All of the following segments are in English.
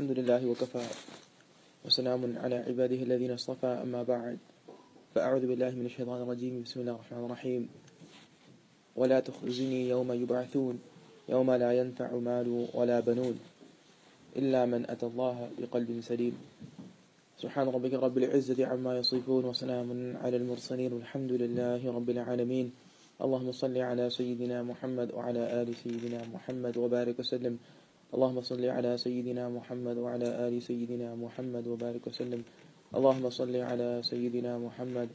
الحمد لله وكفى. وسلام على عباده الذين اصطفى أما بعد. فأعوذ بالله من الشيطان الرجيم. بسم الله الرحمن الرحيم. ولا تخزني يوم يبعثون يوم لا ينفع مال ولا بنون إلا من أتى الله بقلب سليم. سبحان ربك رب العزة عما يصفون وسلام على المرسلين والحمد لله رب العالمين. اللهم صل على سيدنا محمد وعلى آل سيدنا محمد وبارك وسلم. اللهم صل على سيدنا محمد وعلى آل سيدنا محمد وبارك وسلم اللهم صل على سيدنا محمد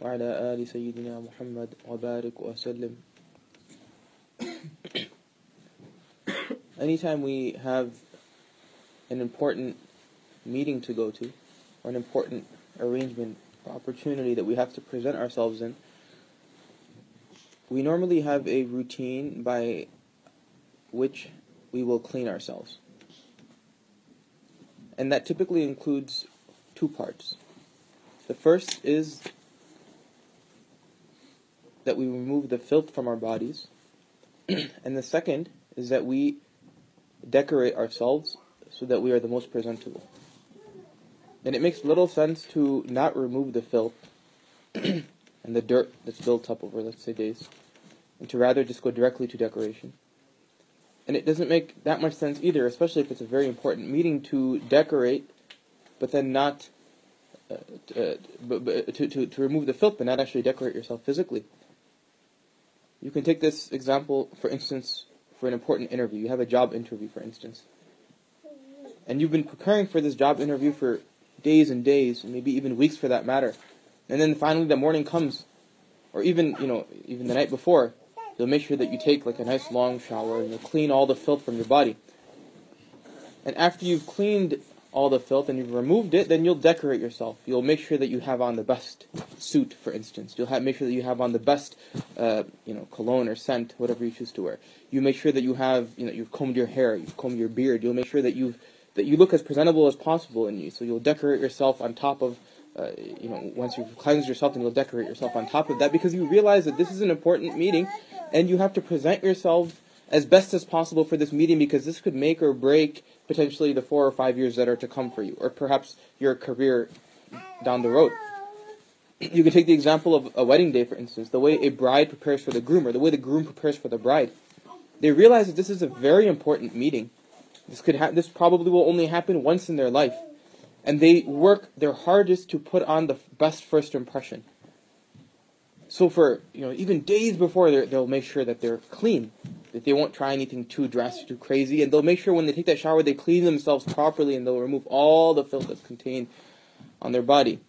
وعلى آل سيدنا محمد وبارك وسلم Anytime we have an important meeting to go to, or an important arrangement or opportunity that we have to present ourselves in, we normally have a routine by which we will clean ourselves. And that typically includes two parts. The first is that we remove the filth from our bodies, and the second is that we decorate ourselves so that we are the most presentable. And it makes little sense to not remove the filth and the dirt that's built up over, let's say, days, and to rather just go directly to decoration. And it doesn't make that much sense either, especially if it's a very important meeting, to decorate, but then not uh, uh, but, but to, to, to remove the filth, but not actually decorate yourself physically. You can take this example, for instance, for an important interview. You have a job interview, for instance. And you've been preparing for this job interview for days and days, maybe even weeks for that matter. And then finally the morning comes, or even, you know, even the night before, you'll make sure that you take like a nice long shower and you'll clean all the filth from your body. And after you've cleaned all the filth and you've removed it, then you'll decorate yourself. You'll make sure that you have on the best suit, for instance. You'll have, make sure that you have on the best, uh, you know, cologne or scent, whatever you choose to wear. You make sure that you have, you know, you've combed your hair, you've combed your beard. You'll make sure that you've that you look as presentable as possible in you. So you'll decorate yourself on top of, uh, you know, once you've cleansed yourself, then you'll decorate yourself on top of that because you realize that this is an important meeting, and you have to present yourself as best as possible for this meeting because this could make or break potentially the four or five years that are to come for you, or perhaps your career down the road. You can take the example of a wedding day, for instance, the way a bride prepares for the groom, or the way the groom prepares for the bride. They realize that this is a very important meeting. This could ha- this probably will only happen once in their life, and they work their hardest to put on the best first impression. So for you know even days before, they'll make sure that they're clean, that they won't try anything too drastic, too crazy, and they'll make sure when they take that shower they clean themselves properly and they'll remove all the filth that's contained on their body.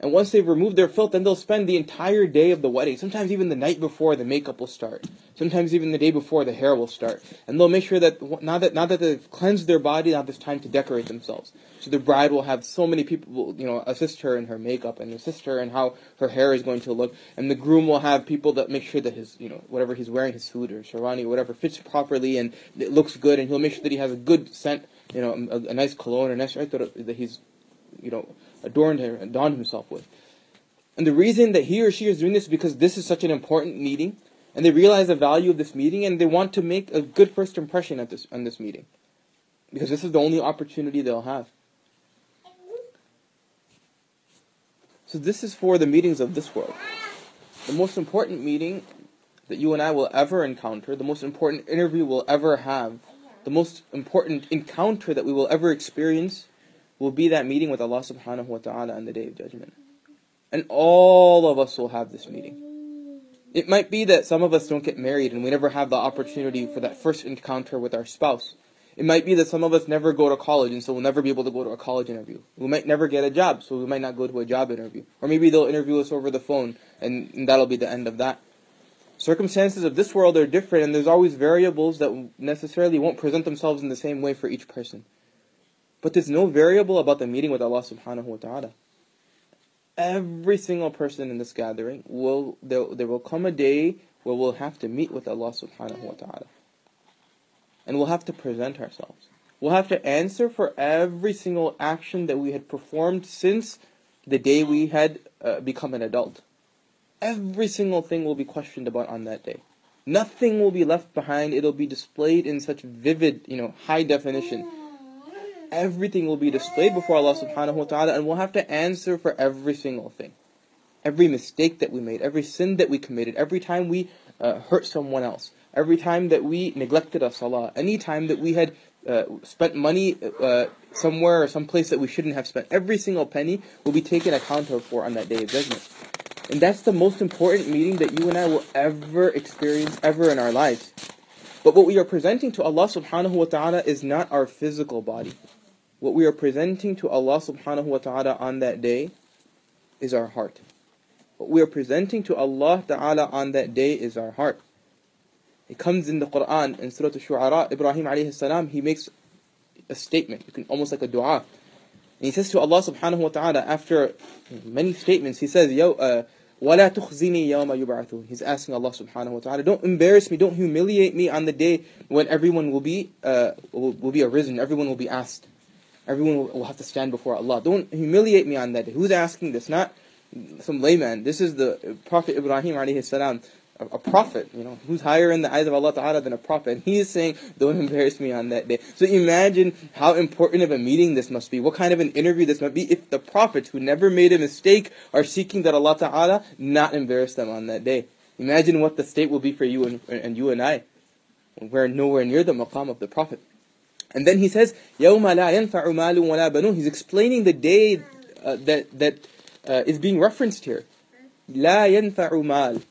And once they've removed their filth, then they'll spend the entire day of the wedding. Sometimes even the night before the makeup will start. Sometimes even the day before the hair will start. And they'll make sure that now that now that they've cleansed their body, now it's time to decorate themselves. So the bride will have so many people, you know, assist her in her makeup and assist her in how her hair is going to look. And the groom will have people that make sure that his, you know, whatever he's wearing, his suit or sherwani or whatever, fits properly and it looks good. And he'll make sure that he has a good scent, you know, a, a nice cologne or nice that he's, you know, adorned and adorned himself with. And the reason that he or she is doing this is because this is such an important meeting, and they realize the value of this meeting, and they want to make a good first impression at this on this meeting, because this is the only opportunity they'll have. So this is for the meetings of this world. The most important meeting that you and I will ever encounter, the most important interview we'll ever have, the most important encounter that we will ever experience will be that meeting with Allah subhanahu wa ta'ala on the day of judgment. And all of us will have this meeting. It might be that some of us don't get married and we never have the opportunity for that first encounter with our spouse. It might be that some of us never go to college and so we'll never be able to go to a college interview. We might never get a job, so we might not go to a job interview. Or maybe they'll interview us over the phone and, and that'll be the end of that. Circumstances of this world are different and there's always variables that necessarily won't present themselves in the same way for each person. But there's no variable about the meeting with Allah subhanahu wa ta'ala. Every single person in this gathering will there, there will come a day where we'll have to meet with Allah subhanahu wa ta'ala. And we'll have to present ourselves. We'll have to answer for every single action that we had performed since the day we had uh, become an adult. Every single thing will be questioned about on that day. Nothing will be left behind. It'll be displayed in such vivid, you know, high definition everything will be displayed before Allah subhanahu wa ta'ala and we'll have to answer for every single thing. Every mistake that we made, every sin that we committed, every time we uh, hurt someone else, every time that we neglected a salah, any time that we had uh, spent money uh, somewhere or someplace that we shouldn't have spent, every single penny will be taken account of for on that day of judgment. And that's the most important meeting that you and I will ever experience ever in our lives. But what we are presenting to Allah subhanahu wa ta'ala is not our physical body What we are presenting to Allah subhanahu wa ta'ala on that day is our heart. What we are presenting to Allah ta'ala on that day is our heart. It comes in the Quran in Surah Al-Shu'ara, Ibrahim alayhi salam, he makes a statement, you can almost like a dua. And he says to Allah subhanahu wa ta'ala after many statements, he says, Yo, uh, وَلَا تُخْزِنِي يَوْمَ يُبْعَثُونَ He's asking Allah subhanahu wa ta'ala, don't embarrass me, don't humiliate me on the day when everyone will be, uh, will, will be arisen, everyone will be asked. Everyone will, have to stand before Allah. Don't humiliate me on that day. Who's asking this? Not some layman. This is the Prophet Ibrahim alayhi salam a, a, prophet, you know, who's higher in the eyes of Allah Ta'ala than a prophet. And he is saying, don't embarrass me on that day. So imagine how important of a meeting this must be. What kind of an interview this must be if the prophets who never made a mistake are seeking that Allah Ta'ala not embarrass them on that day. Imagine what the state will be for you and, and you and I. We're nowhere near the maqam of the Prophet. And then he says, يَوْمَ لَا يَنْفَعُ مَالٌ وَلَا بَنُونَ He's explaining the day uh, that, that uh, is being referenced here. لَا يَنْفَعُ مَالٌ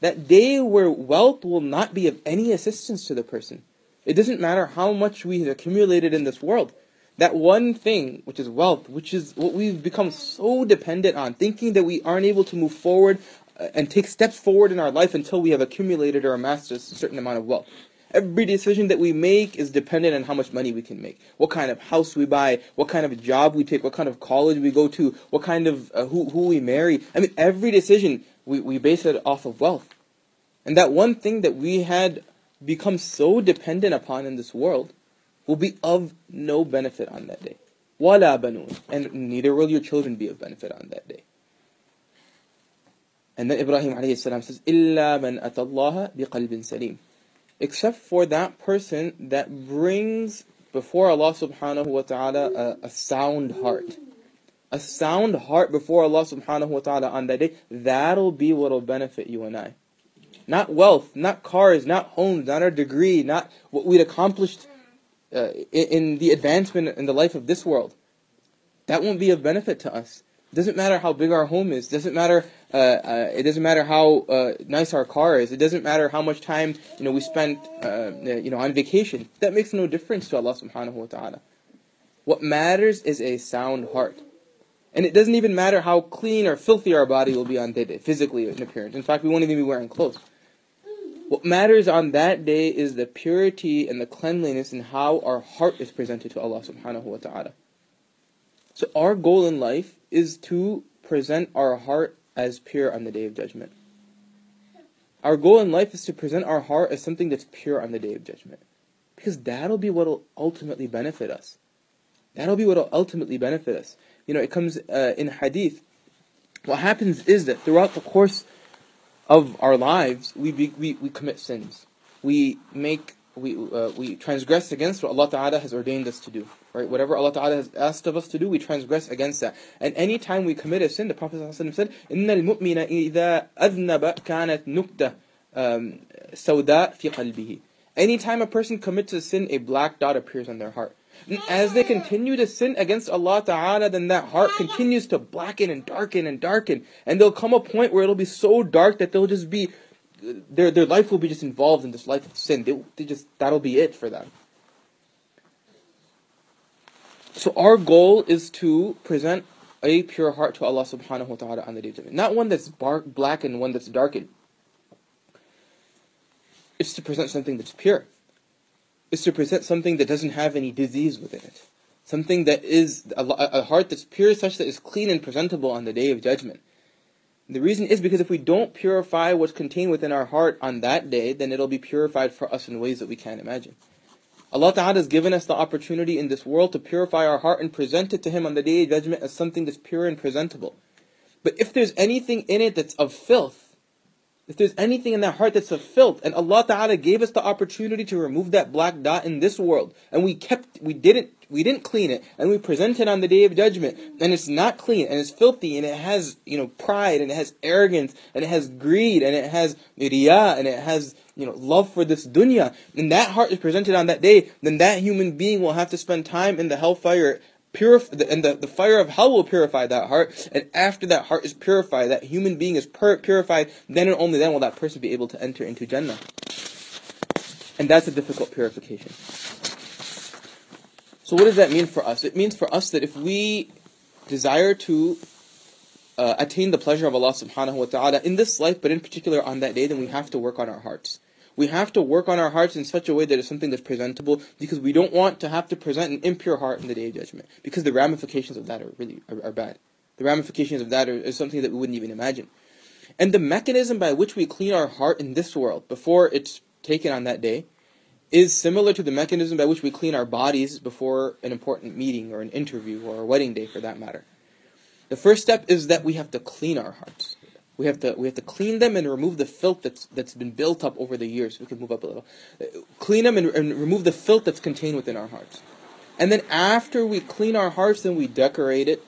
that day where wealth will not be of any assistance to the person. It doesn't matter how much we have accumulated in this world. That one thing, which is wealth, which is what we've become so dependent on, thinking that we aren't able to move forward uh, and take steps forward in our life until we have accumulated or amassed a certain amount of wealth. Every decision that we make is dependent on how much money we can make, what kind of house we buy, what kind of job we take, what kind of college we go to, what kind of uh, who who we marry. I mean, every decision we, we base it off of wealth, and that one thing that we had become so dependent upon in this world will be of no benefit on that day. Wala banun, and neither will your children be of benefit on that day. And then Ibrahim alayhi salam says, "Illa man اللَّهَ بِقَلْبٍ سَلِيمٍ. Except for that person that brings before Allah subhanahu wa ta'ala a, a sound heart. A sound heart before Allah subhanahu wa ta'ala on that day, that'll be what will benefit you and I. Not wealth, not cars, not homes, not our degree, not what we'd accomplished uh, in, in the advancement in the life of this world. That won't be of benefit to us. Doesn't matter how big our home is. Doesn't matter. Uh, uh, it doesn't matter how uh, nice our car is. It doesn't matter how much time you know we spent uh, you know on vacation. That makes no difference to Allah Subhanahu wa Taala. What matters is a sound heart. And it doesn't even matter how clean or filthy our body will be on that day, physically in appearance. In fact, we won't even be wearing clothes. What matters on that day is the purity and the cleanliness and how our heart is presented to Allah subhanahu wa ta'ala. So our goal in life is to present our heart as pure on the day of judgment. Our goal in life is to present our heart as something that's pure on the day of judgment. Because that'll be what will ultimately benefit us. That'll be what will ultimately benefit us. You know, it comes uh, in hadith. What happens is that throughout the course of our lives, we, be, we, we commit sins. We make we uh, we transgress against what Allah Ta'ala has ordained us to do. Right? Whatever Allah Ta'ala has asked of us to do, we transgress against that. And any time we commit a sin, the Prophet said, إِنَّ الْمُؤْمِنَ إِذَا أَذْنَبَ كَانَتْ نُكْتَةً سَوْدَاء فِي قَلْبِهِ Anytime a person commits a sin, a black dot appears on their heart. And as they continue to sin against Allah Ta'ala, then that heart continues to blacken and darken and darken. And there'll come a point where it'll be so dark that they'll just be, their, their life will be just involved in this life of sin. They, they just, that'll be it for them. So our goal is to present a pure heart to Allah subhanahu wa ta'ala on the day of judgment. Not one that's bark, black and one that's darkened. It's to present something that's pure It's to present something that doesn't have any disease within it. Something that is a, a heart that's pure, such that is clean and presentable on the day of judgment. The reason is because if we don't purify what's contained within our heart on that day, then it'll be purified for us in ways that we can't imagine. Allah Ta'ala has given us the opportunity in this world to purify our heart and present it to Him on the day of judgment as something that's pure and presentable. But if there's anything in it that's of filth, if there's anything in that heart that's of filth, and Allah Ta'ala gave us the opportunity to remove that black dot in this world, and we kept, we didn't we didn't clean it and we present it on the day of judgment and it's not clean and it's filthy and it has you know pride and it has arrogance and it has greed and it has riyah and it has you know love for this dunya and that heart is presented on that day then that human being will have to spend time in the hellfire purify, and the, the fire of hell will purify that heart. And after that heart is purified, that human being is pur- purified, then and only then will that person be able to enter into Jannah. And that's a difficult purification. So what does that mean for us? It means for us that if we desire to uh, attain the pleasure of Allah subhanahu wa ta'ala in this life, but in particular on that day, then we have to work on our hearts. We have to work on our hearts in such a way that it's something that's presentable because we don't want to have to present an impure heart in the day of judgment because the ramifications of that are really are, are bad. The ramifications of that are, something that we wouldn't even imagine. And the mechanism by which we clean our heart in this world before it's taken on that day is similar to the mechanism by which we clean our bodies before an important meeting or an interview or a wedding day for that matter. The first step is that we have to clean our hearts. We have to we have to clean them and remove the filth that's that's been built up over the years. We can move up a little. Clean them and, and remove the filth that's contained within our hearts. And then after we clean our hearts, then we decorate it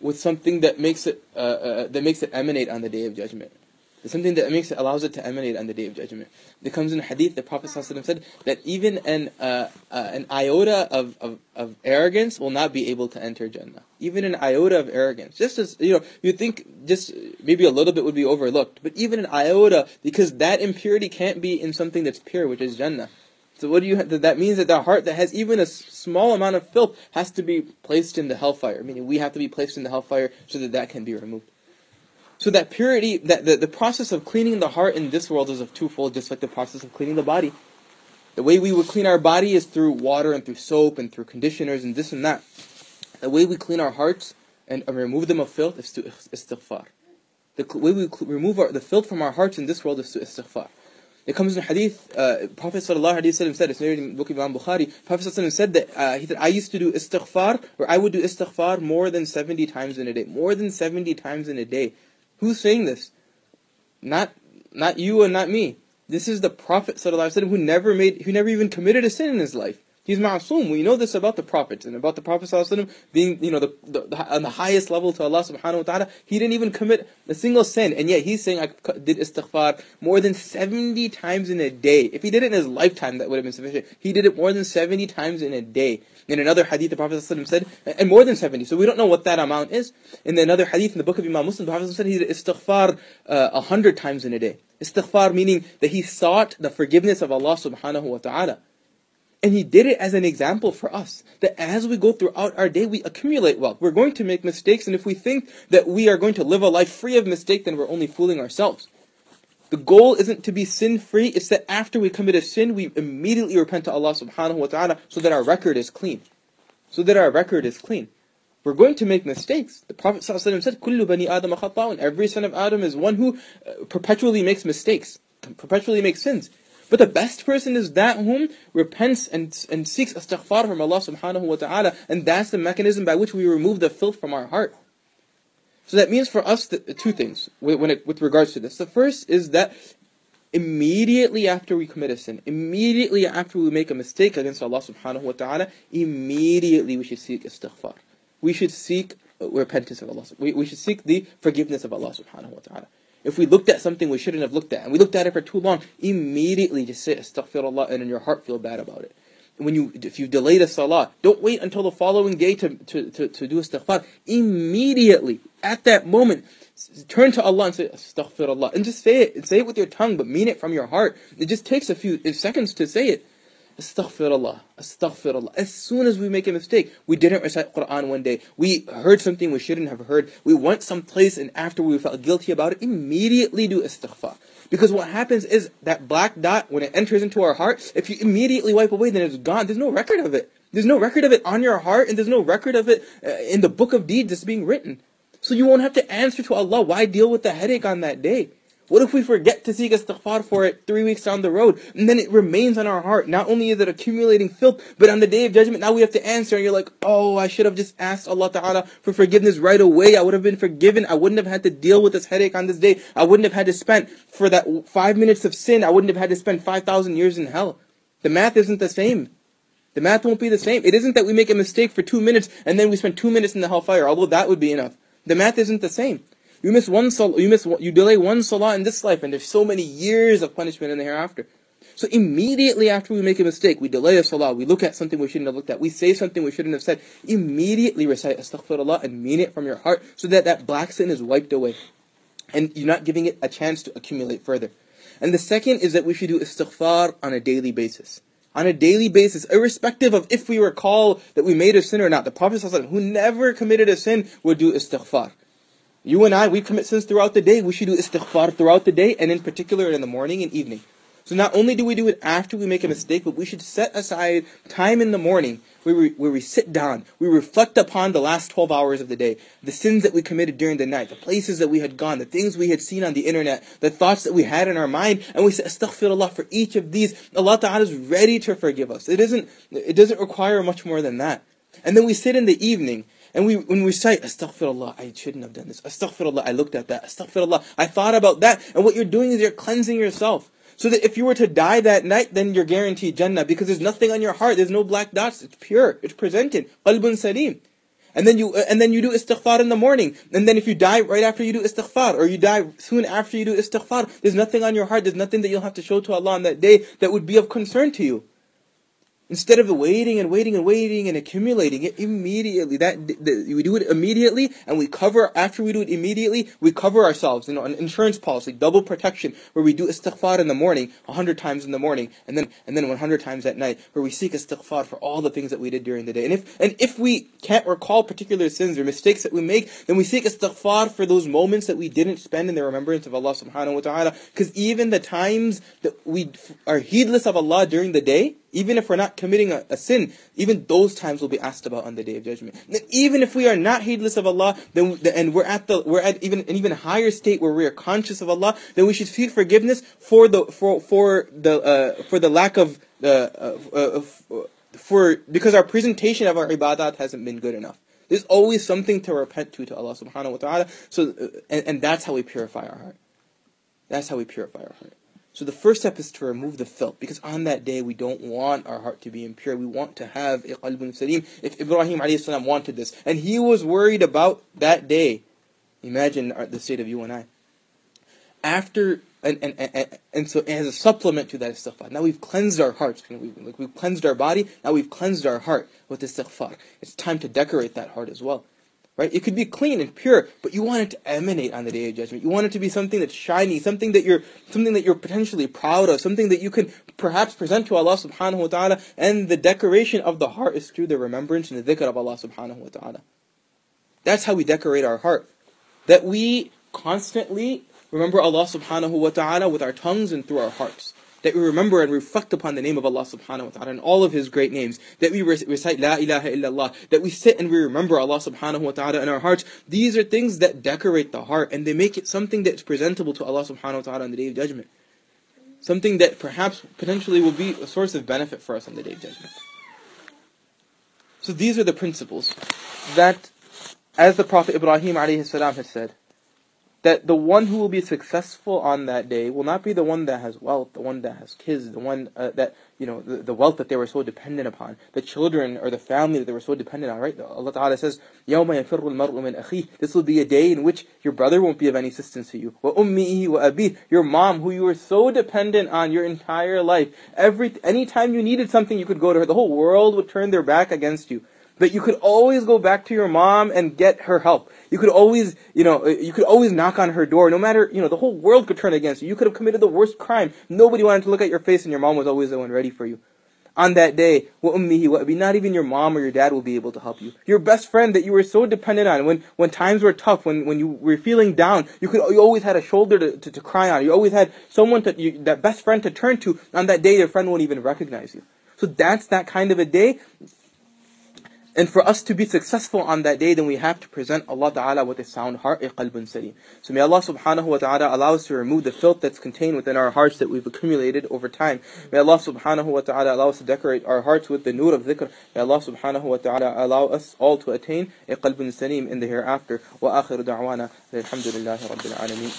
with something that makes it uh, uh, that makes it emanate on the day of judgment. It's something that makes it allows it to emanate on the day of judgment. It comes in hadith. The Prophet ﷺ said that even an uh, uh, an iota of, of, of arrogance will not be able to enter Jannah. Even an iota of arrogance, just as you know, you think just maybe a little bit would be overlooked, but even an iota, because that impurity can't be in something that's pure, which is Jannah. So what do you? That means that the heart that has even a small amount of filth has to be placed in the hellfire. Meaning we have to be placed in the hellfire so that that can be removed. So that purity, that the, the process of cleaning the heart in this world is of twofold, just like the process of cleaning the body. The way we would clean our body is through water and through soap and through conditioners and this and that. The way we clean our hearts and remove them of filth is to istighfar. The way we remove our, the filth from our hearts in this world is to istighfar. It comes in hadith, uh, Prophet sallallahu alaihi wasallam said, it's narrated in the book of Imam Bukhari, Prophet sallallahu said that, uh, he said, I used to do istighfar, or I would do istighfar more than 70 times in a day. More than 70 times in a day. Who's saying this? Not not you and not me. This is the Prophet who never made who never even committed a sin in his life. He's ma'asum. We know this about the Prophet and about the Prophet being, you know, the, the, on the highest level to Allah subhanahu wa ta'ala. He didn't even commit a single sin. And yet he's saying, I did istighfar more than 70 times in a day. If he did it in his lifetime, that would have been sufficient. He did it more than 70 times in a day. In another hadith, the Prophet said, and more than 70. So we don't know what that amount is. In another hadith in the book of Imam Muslim, the Prophet said he did istighfar uh, 100 times in a day. Istighfar meaning that he sought the forgiveness of Allah subhanahu wa ta'ala. And he did it as an example for us. That as we go throughout our day, we accumulate wealth. We're going to make mistakes, and if we think that we are going to live a life free of mistake, then we're only fooling ourselves. The goal isn't to be sin free, it's that after we commit a sin, we immediately repent to Allah subhanahu wa ta'ala so that our record is clean. So that our record is clean. We're going to make mistakes. The Prophet said, Kullu bani Adam Every son of Adam is one who uh, perpetually makes mistakes, perpetually makes sins. But the best person is that whom repents and, and seeks istighfar from Allah subhanahu wa ta'ala. And that's the mechanism by which we remove the filth from our heart. So that means for us that, two things when it, with regards to this. The first is that immediately after we commit a sin, immediately after we make a mistake against Allah subhanahu wa ta'ala, immediately we should seek istighfar. We should seek uh, repentance of Allah. We, we should seek the forgiveness of Allah subhanahu wa ta'ala. If we looked at something we shouldn't have looked at, and we looked at it for too long, immediately just say astaghfirullah and in your heart feel bad about it. When you, if you delay the salah, don't wait until the following day to, to, to, to do istighfar. Immediately, at that moment, turn to Allah and say astaghfirullah. And just say it, and say it with your tongue, but mean it from your heart. It just takes a few uh, seconds to say it. Astaghfirullah, astaghfirullah. As soon as we make a mistake, we didn't recite Quran one day, we heard something we shouldn't have heard, we went someplace and after we felt guilty about it, immediately do istighfar. Because what happens is that black dot, when it enters into our heart, if you immediately wipe away, then it's gone. There's no record of it. There's no record of it on your heart, and there's no record of it uh, in the book of deeds that's being written. So you won't have to answer to Allah. Why deal with the headache on that day? What if we forget to seek istighfar for it three weeks down the road, and then it remains on our heart? Not only is it accumulating filth, but on the day of judgment, now we have to answer, and you're like, oh, I should have just asked Allah Ta'ala for forgiveness right away. I would have been forgiven. I wouldn't have had to deal with this headache on this day. I wouldn't have had to spend, for that five minutes of sin, I wouldn't have had to spend 5,000 years in hell. The math isn't the same. The math won't be the same. It isn't that we make a mistake for two minutes and then we spend two minutes in the hellfire, although that would be enough. The math isn't the same. You miss one salah, you miss, you delay one salah in this life, and there's so many years of punishment in the hereafter. So immediately after we make a mistake, we delay a salah, we look at something we shouldn't have looked at, we say something we shouldn't have said, immediately recite astaghfirullah and mean it from your heart so that that black sin is wiped away. And you're not giving it a chance to accumulate further. And the second is that we should do istighfar on a daily basis. On a daily basis, irrespective of if we recall that we made a sin or not. The Prophet ﷺ, who never committed a sin, would do istighfar. You and I, we commit sins throughout the day. We should do istighfar throughout the day, and in particular in the morning and evening. So not only do we do it after we make a mistake, but we should set aside time in the morning where we, where we sit down, we reflect upon the last 12 hours of the day, the sins that we committed during the night, the places that we had gone, the things we had seen on the internet, the thoughts that we had in our mind, and we say astaghfirullah for each of these. Allah Ta'ala is ready to forgive us. It isn't, it doesn't require much more than that. And then we sit in the evening and we, when we say, Astaghfirullah, I shouldn't have done this. Astaghfirullah, I looked at that. Astaghfirullah, I thought about that. And what you're doing is you're cleansing yourself. So that if you were to die that night, then you're guaranteed Jannah because there's nothing on your heart. There's no black dots. It's pure. It's presented. Qalbun salim. And then you, uh, and then you do istighfar in the morning. And then if you die right after you do istighfar, or you die soon after you do istighfar, there's nothing on your heart. There's nothing that you'll have to show to Allah on that day that would be of concern to you. Instead of waiting and waiting and waiting and accumulating it immediately, that we do it immediately, and we cover after we do it immediately, we cover ourselves. You know, an insurance policy, double protection, where we do istighfar in the morning, hundred times in the morning, and then and then one hundred times at night, where we seek istighfar for all the things that we did during the day. And if and if we can't recall particular sins or mistakes that we make, then we seek istighfar for those moments that we didn't spend in the remembrance of Allah Subhanahu wa Taala. Because even the times that we are heedless of Allah during the day even if we're not committing a, a, sin, even those times will be asked about on the day of judgment. And even if we are not heedless of Allah, then and we're at the we're at even an even higher state where we are conscious of Allah, then we should seek forgiveness for the for for the uh, for the lack of uh, uh, for because our presentation of our ibadat hasn't been good enough. There's always something to repent to to Allah Subhanahu wa Taala. So uh, and, and that's how we purify our heart. That's how we purify our heart. So the first step is to remove the filth, because on that day we don't want our heart to be impure. We want to have a qalbun salim. If Ibrahim salam wanted this, and he was worried about that day, imagine the state of you and I. After and and, and, and so as a supplement to that istighfar, now we've cleansed our hearts. Like we've cleansed our body. Now we've cleansed our heart with istighfar. It's time to decorate that heart as well. Right? It could be clean and pure, but you want it to emanate on the day of judgment. You want it to be something that's shiny, something that you're something that you're potentially proud of, something that you can perhaps present to Allah subhanahu wa ta'ala, and the decoration of the heart is through the remembrance and the dhikr of Allah subhanahu wa ta'ala. That's how we decorate our heart. That we constantly remember Allah subhanahu wa ta'ala with our tongues and through our hearts that we remember and reflect upon the name of Allah subhanahu wa ta'ala and all of His great names, that we recite La ilaha illallah, that we sit and we remember Allah subhanahu wa ta'ala in our hearts. These are things that decorate the heart and they make it something that's presentable to Allah subhanahu wa ta'ala on the day of judgment. Something that perhaps potentially will be a source of benefit for us on the day of judgment. So these are the principles that, as the Prophet Ibrahim alayhi salam had said, that the one who will be successful on that day will not be the one that has wealth, the one that has kids, the one uh, that you know the, the, wealth that they were so dependent upon, the children or the family that they were so dependent on. Right? Allah Taala says, يَوْمَ يَفِرُّ الْمَرْءُ مِنْ أَخِيهِ This will be a day in which your brother won't be of any assistance to you. وَأُمِّهِ وَأَبِيهِ Your mom, who you were so dependent on your entire life, every anytime you needed something, you could go to her. The whole world would turn their back against you. that you could always go back to your mom and get her help. You could always, you know, eh, you could always knock on her door. No matter, you know, the whole world could turn against you. You could have committed the worst crime. Nobody wanted to look at your face, and your mom was always the one ready for you. On that day, not even your mom or your dad will be able to help you. Your best friend that you were so dependent on, when, when times were tough, when, when you were feeling down, you could you always had a shoulder to, to, to cry on. You always had someone to you, that best friend to turn to. On that day, your friend won't even recognize you. So that's that kind of a day. And for us to be successful on that day, then we have to present Allah Ta'ala with a sound heart, a qalbun salim. So may Allah Subhanahu wa Ta'ala allow us to remove the filth that's contained within our hearts that we've accumulated over time. May Allah Subhanahu wa Ta'ala allow us to decorate our hearts with the nur of dhikr. May Allah Subhanahu wa Ta'ala allow us all to attain a qalbun salim in the hereafter. Wa akhiru da'wana. Alhamdulillahi Rabbil Alameen.